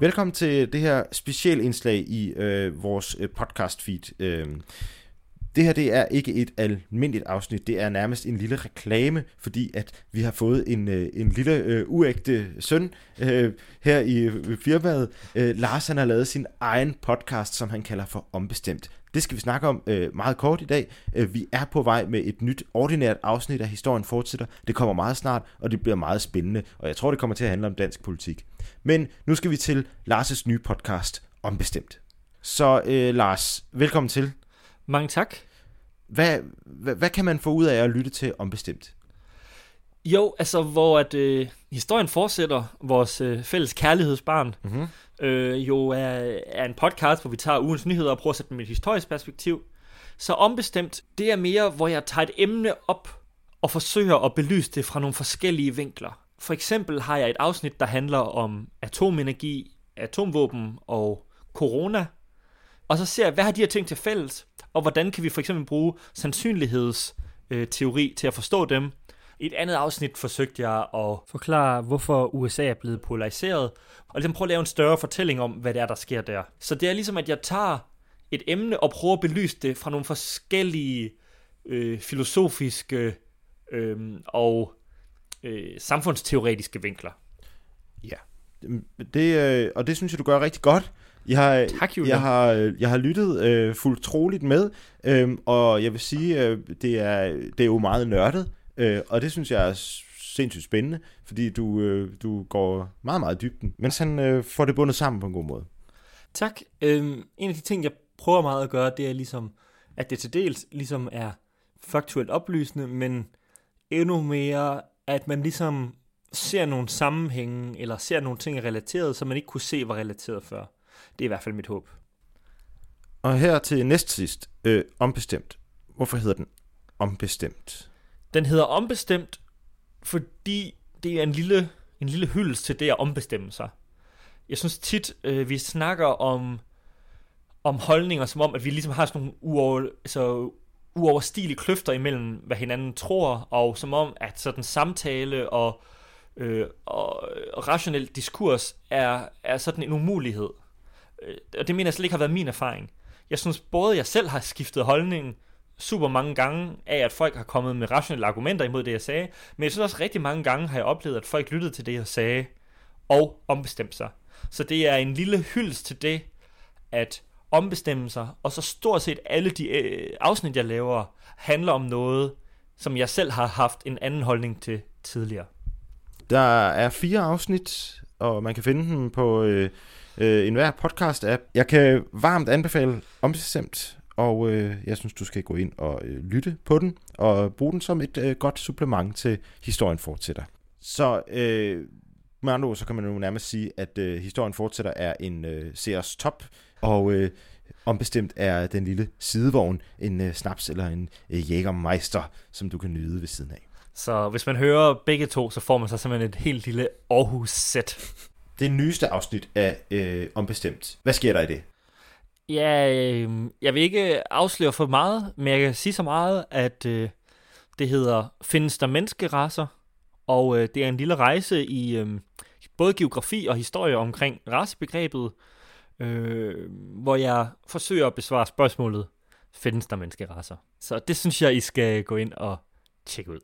Velkommen til det her specielle indslag i øh, vores øh, podcast feed. Øh, det her det er ikke et almindeligt afsnit, det er nærmest en lille reklame, fordi at vi har fået en, øh, en lille øh, uægte søn øh, her i øh, firmaet. Øh, Lars han har lavet sin egen podcast, som han kalder for Ombestemt. Det skal vi snakke om øh, meget kort i dag. Øh, vi er på vej med et nyt ordinært afsnit af Historien fortsætter. Det kommer meget snart, og det bliver meget spændende, og jeg tror, det kommer til at handle om dansk politik. Men nu skal vi til Lars' nye podcast, Ombestemt. Så øh, Lars, velkommen til. Mange tak. Hvad, hvad, hvad kan man få ud af at lytte til Ombestemt? Jo, altså hvor at øh, historien fortsætter, vores øh, fælles kærlighedsbarn, mm-hmm. øh, jo er, er en podcast, hvor vi tager ugens nyheder og prøver at sætte dem i et historisk perspektiv. Så ombestemt, det er mere, hvor jeg tager et emne op og forsøger at belyse det fra nogle forskellige vinkler. For eksempel har jeg et afsnit, der handler om atomenergi, atomvåben og corona. Og så ser jeg, hvad har de her ting til fælles, og hvordan kan vi for eksempel bruge sandsynlighedsteori til at forstå dem. I et andet afsnit forsøgte jeg at forklare, hvorfor USA er blevet polariseret, og ligesom prøve at lave en større fortælling om, hvad det er, der sker der. Så det er ligesom, at jeg tager et emne og prøver at belyse det fra nogle forskellige øh, filosofiske øh, og øh, samfundsteoretiske vinkler. Ja, det, øh, og det synes jeg, du gør rigtig godt. Jeg har, tak, Julian. Jeg har, jeg har lyttet øh, fuldt troligt med, øh, og jeg vil sige, øh, det, er, det er jo meget nørdet, øh, og det synes jeg er sindssygt spændende, fordi du, øh, du går meget, meget dybden, mens han øh, får det bundet sammen på en god måde. Tak. Øhm, en af de ting, jeg prøver meget at gøre, det er ligesom, at det til dels ligesom er faktuelt oplysende, men endnu mere, at man ligesom ser nogle sammenhænge, eller ser nogle ting relateret, som man ikke kunne se var relateret før. Det er i hvert fald mit håb. Og her til næst sidst, øh, ombestemt. Hvorfor hedder den ombestemt? Den hedder ombestemt, fordi det er en lille, en lille hyldest til det at ombestemme sig. Jeg synes tit, øh, vi snakker om, om holdninger, som om, at vi ligesom har sådan nogle uover, altså, uoverstigelige kløfter imellem, hvad hinanden tror, og som om, at sådan samtale og, øh, og, og rationel diskurs er, er sådan en umulighed. Øh, og det mener jeg slet ikke har været min erfaring. Jeg synes både, jeg selv har skiftet holdning super mange gange af, at folk har kommet med rationelle argumenter imod det, jeg sagde, men jeg synes også rigtig mange gange har jeg oplevet, at folk lyttede til det, jeg sagde, og ombestemte sig. Så det er en lille hyldest til det, at ombestemme sig, og så stort set alle de øh, afsnit, jeg laver, handler om noget, som jeg selv har haft en anden holdning til tidligere. Der er fire afsnit, og man kan finde dem på øh, øh, enhver podcast-app. Jeg kan varmt anbefale ombestemt, og øh, jeg synes, du skal gå ind og øh, lytte på den, og bruge den som et øh, godt supplement til Historien Fortsætter. Så øh, med andre ord, så kan man jo nærmest sige, at øh, Historien Fortsætter er en øh, seers top, og øh, ombestemt er den lille sidevogn en øh, snaps eller en øh, jægermeister, som du kan nyde ved siden af. Så hvis man hører begge to, så får man så simpelthen et helt lille Aarhus-sæt. Det nyeste afsnit af øh, Ombestemt. Hvad sker der i det? Ja, øh, jeg vil ikke afsløre for meget, men jeg kan sige så meget, at øh, det hedder Findes der menneskerasser? Og øh, det er en lille rejse i øh, både geografi og historie omkring racebegrebet, øh, hvor jeg forsøger at besvare spørgsmålet, findes der menneskerasser? Så det synes jeg, I skal gå ind og tjekke ud.